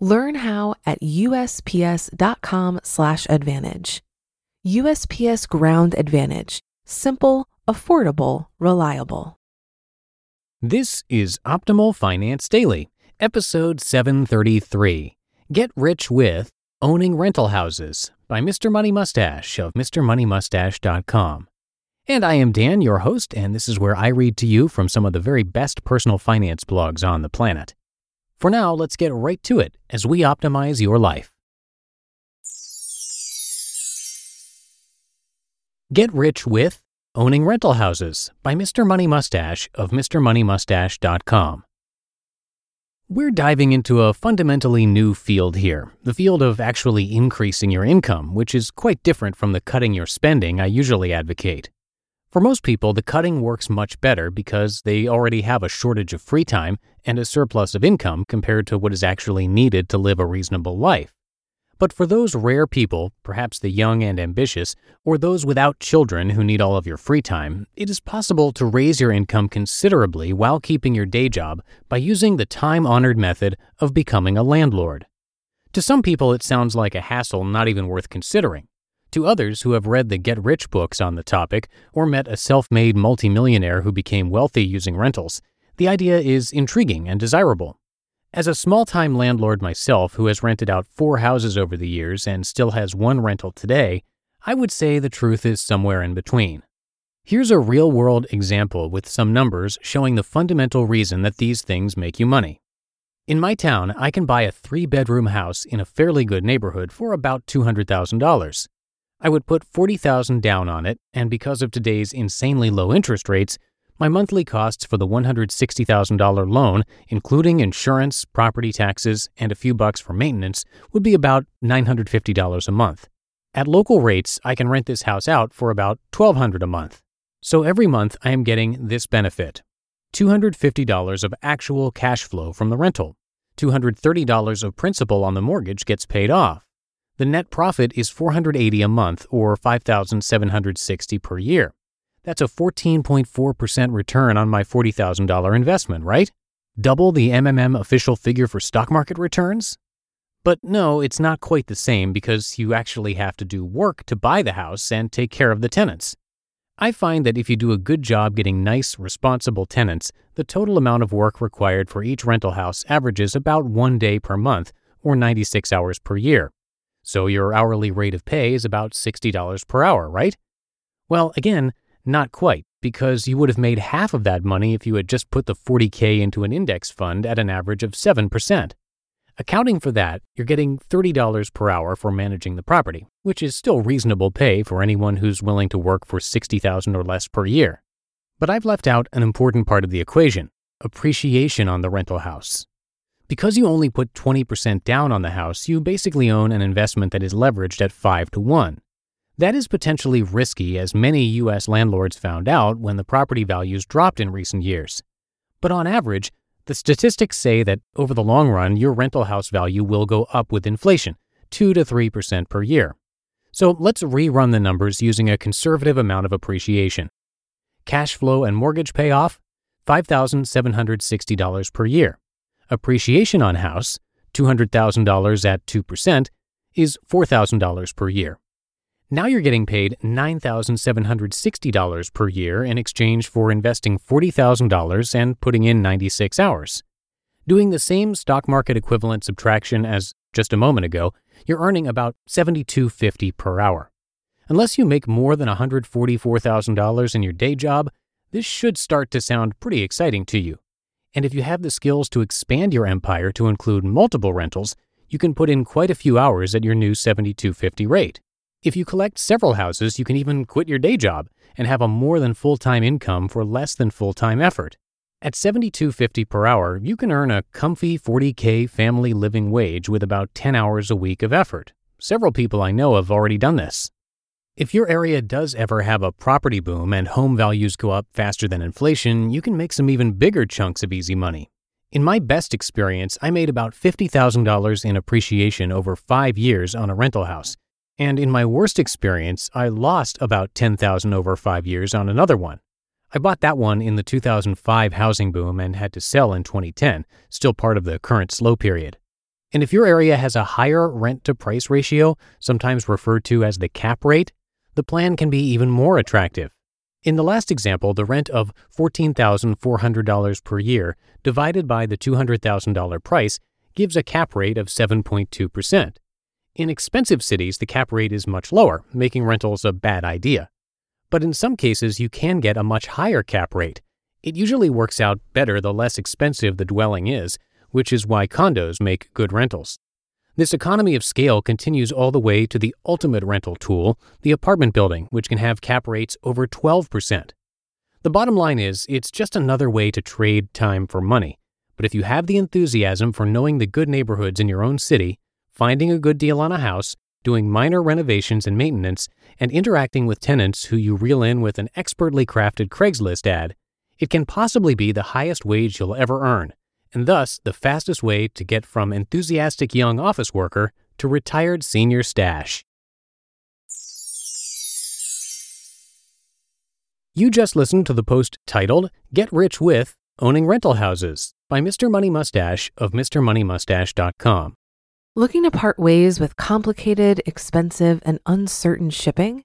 Learn how at usps.com/advantage. USPS Ground Advantage: simple, affordable, reliable. This is Optimal Finance Daily, episode 733. Get rich with owning rental houses by Mr. Money Mustache of MrMoneyMustache.com. And I am Dan, your host, and this is where I read to you from some of the very best personal finance blogs on the planet. For now, let's get right to it as we optimize your life. Get Rich with Owning Rental Houses by Mr. Money Mustache of MrMoneyMustache.com. We're diving into a fundamentally new field here, the field of actually increasing your income, which is quite different from the cutting your spending I usually advocate. For most people, the cutting works much better because they already have a shortage of free time and a surplus of income compared to what is actually needed to live a reasonable life. But for those rare people, perhaps the young and ambitious, or those without children who need all of your free time, it is possible to raise your income considerably while keeping your day job by using the time honored method of becoming a landlord. To some people, it sounds like a hassle not even worth considering. To others who have read the Get Rich books on the topic or met a self made multimillionaire who became wealthy using rentals, the idea is intriguing and desirable. As a small time landlord myself who has rented out four houses over the years and still has one rental today, I would say the truth is somewhere in between. Here's a real world example with some numbers showing the fundamental reason that these things make you money. In my town, I can buy a three bedroom house in a fairly good neighborhood for about $200,000. I would put 40,000 down on it, and because of today's insanely low interest rates, my monthly costs for the $160,000 loan, including insurance, property taxes, and a few bucks for maintenance, would be about $950 a month. At local rates, I can rent this house out for about $1,200 a month. So every month I am getting this benefit $250 of actual cash flow from the rental. $230 of principal on the mortgage gets paid off the net profit is 480 a month or 5760 per year. That's a 14.4% return on my $40,000 investment, right? Double the MMM official figure for stock market returns? But no, it's not quite the same because you actually have to do work to buy the house and take care of the tenants. I find that if you do a good job getting nice, responsible tenants, the total amount of work required for each rental house averages about one day per month or 96 hours per year. So your hourly rate of pay is about $60 per hour, right? Well, again, not quite, because you would have made half of that money if you had just put the 40K into an index fund at an average of 7%. Accounting for that, you're getting $30 per hour for managing the property, which is still reasonable pay for anyone who's willing to work for 60,000 or less per year. But I've left out an important part of the equation, appreciation on the rental house. Because you only put 20% down on the house, you basically own an investment that is leveraged at 5 to 1. That is potentially risky, as many U.S. landlords found out when the property values dropped in recent years. But on average, the statistics say that over the long run, your rental house value will go up with inflation, 2 to 3% per year. So let's rerun the numbers using a conservative amount of appreciation. Cash flow and mortgage payoff $5,760 per year. Appreciation on house, $200,000 at 2%, is $4,000 per year. Now you're getting paid $9,760 per year in exchange for investing $40,000 and putting in 96 hours. Doing the same stock market equivalent subtraction as just a moment ago, you're earning about $72.50 per hour. Unless you make more than $144,000 in your day job, this should start to sound pretty exciting to you. And if you have the skills to expand your empire to include multiple rentals, you can put in quite a few hours at your new 7250 rate. If you collect several houses, you can even quit your day job and have a more than full time income for less than full time effort. At $72.50 per hour, you can earn a comfy 40K family living wage with about 10 hours a week of effort. Several people I know have already done this. If your area does ever have a property boom and home values go up faster than inflation, you can make some even bigger chunks of easy money. In my best experience, I made about $50,000 in appreciation over five years on a rental house. And in my worst experience, I lost about 10,000 over five years on another one. I bought that one in the 2005 housing boom and had to sell in 2010, still part of the current slow period. And if your area has a higher rent to price ratio, sometimes referred to as the cap rate, the plan can be even more attractive. In the last example, the rent of $14,400 per year divided by the $200,000 price gives a cap rate of 7.2%. In expensive cities, the cap rate is much lower, making rentals a bad idea. But in some cases, you can get a much higher cap rate. It usually works out better the less expensive the dwelling is, which is why condos make good rentals. This economy of scale continues all the way to the ultimate rental tool, the apartment building, which can have cap rates over 12%. The bottom line is, it's just another way to trade time for money. But if you have the enthusiasm for knowing the good neighborhoods in your own city, finding a good deal on a house, doing minor renovations and maintenance, and interacting with tenants who you reel in with an expertly crafted Craigslist ad, it can possibly be the highest wage you'll ever earn and thus the fastest way to get from enthusiastic young office worker to retired senior stash. You just listened to the post titled Get Rich with Owning Rental Houses by Mr. Money Mustache of MrMoneyMustache.com. Looking to part ways with complicated, expensive, and uncertain shipping?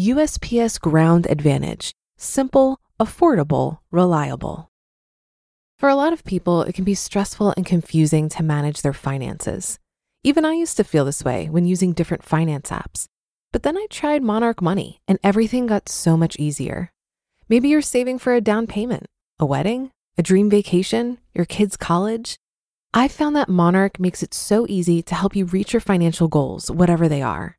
USPS Ground Advantage simple, affordable, reliable. For a lot of people, it can be stressful and confusing to manage their finances. Even I used to feel this way when using different finance apps. But then I tried Monarch Money and everything got so much easier. Maybe you're saving for a down payment, a wedding, a dream vacation, your kids' college. I found that Monarch makes it so easy to help you reach your financial goals, whatever they are.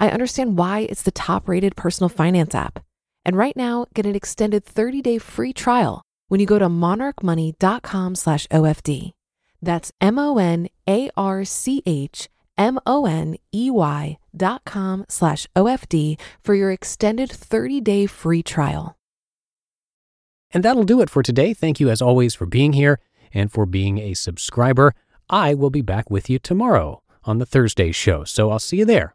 I understand why it's the top rated personal finance app. And right now, get an extended 30 day free trial when you go to monarchmoney.com slash OFD. That's M O N A R C H M O N E Y dot com slash OFD for your extended 30 day free trial. And that'll do it for today. Thank you, as always, for being here and for being a subscriber. I will be back with you tomorrow on the Thursday show, so I'll see you there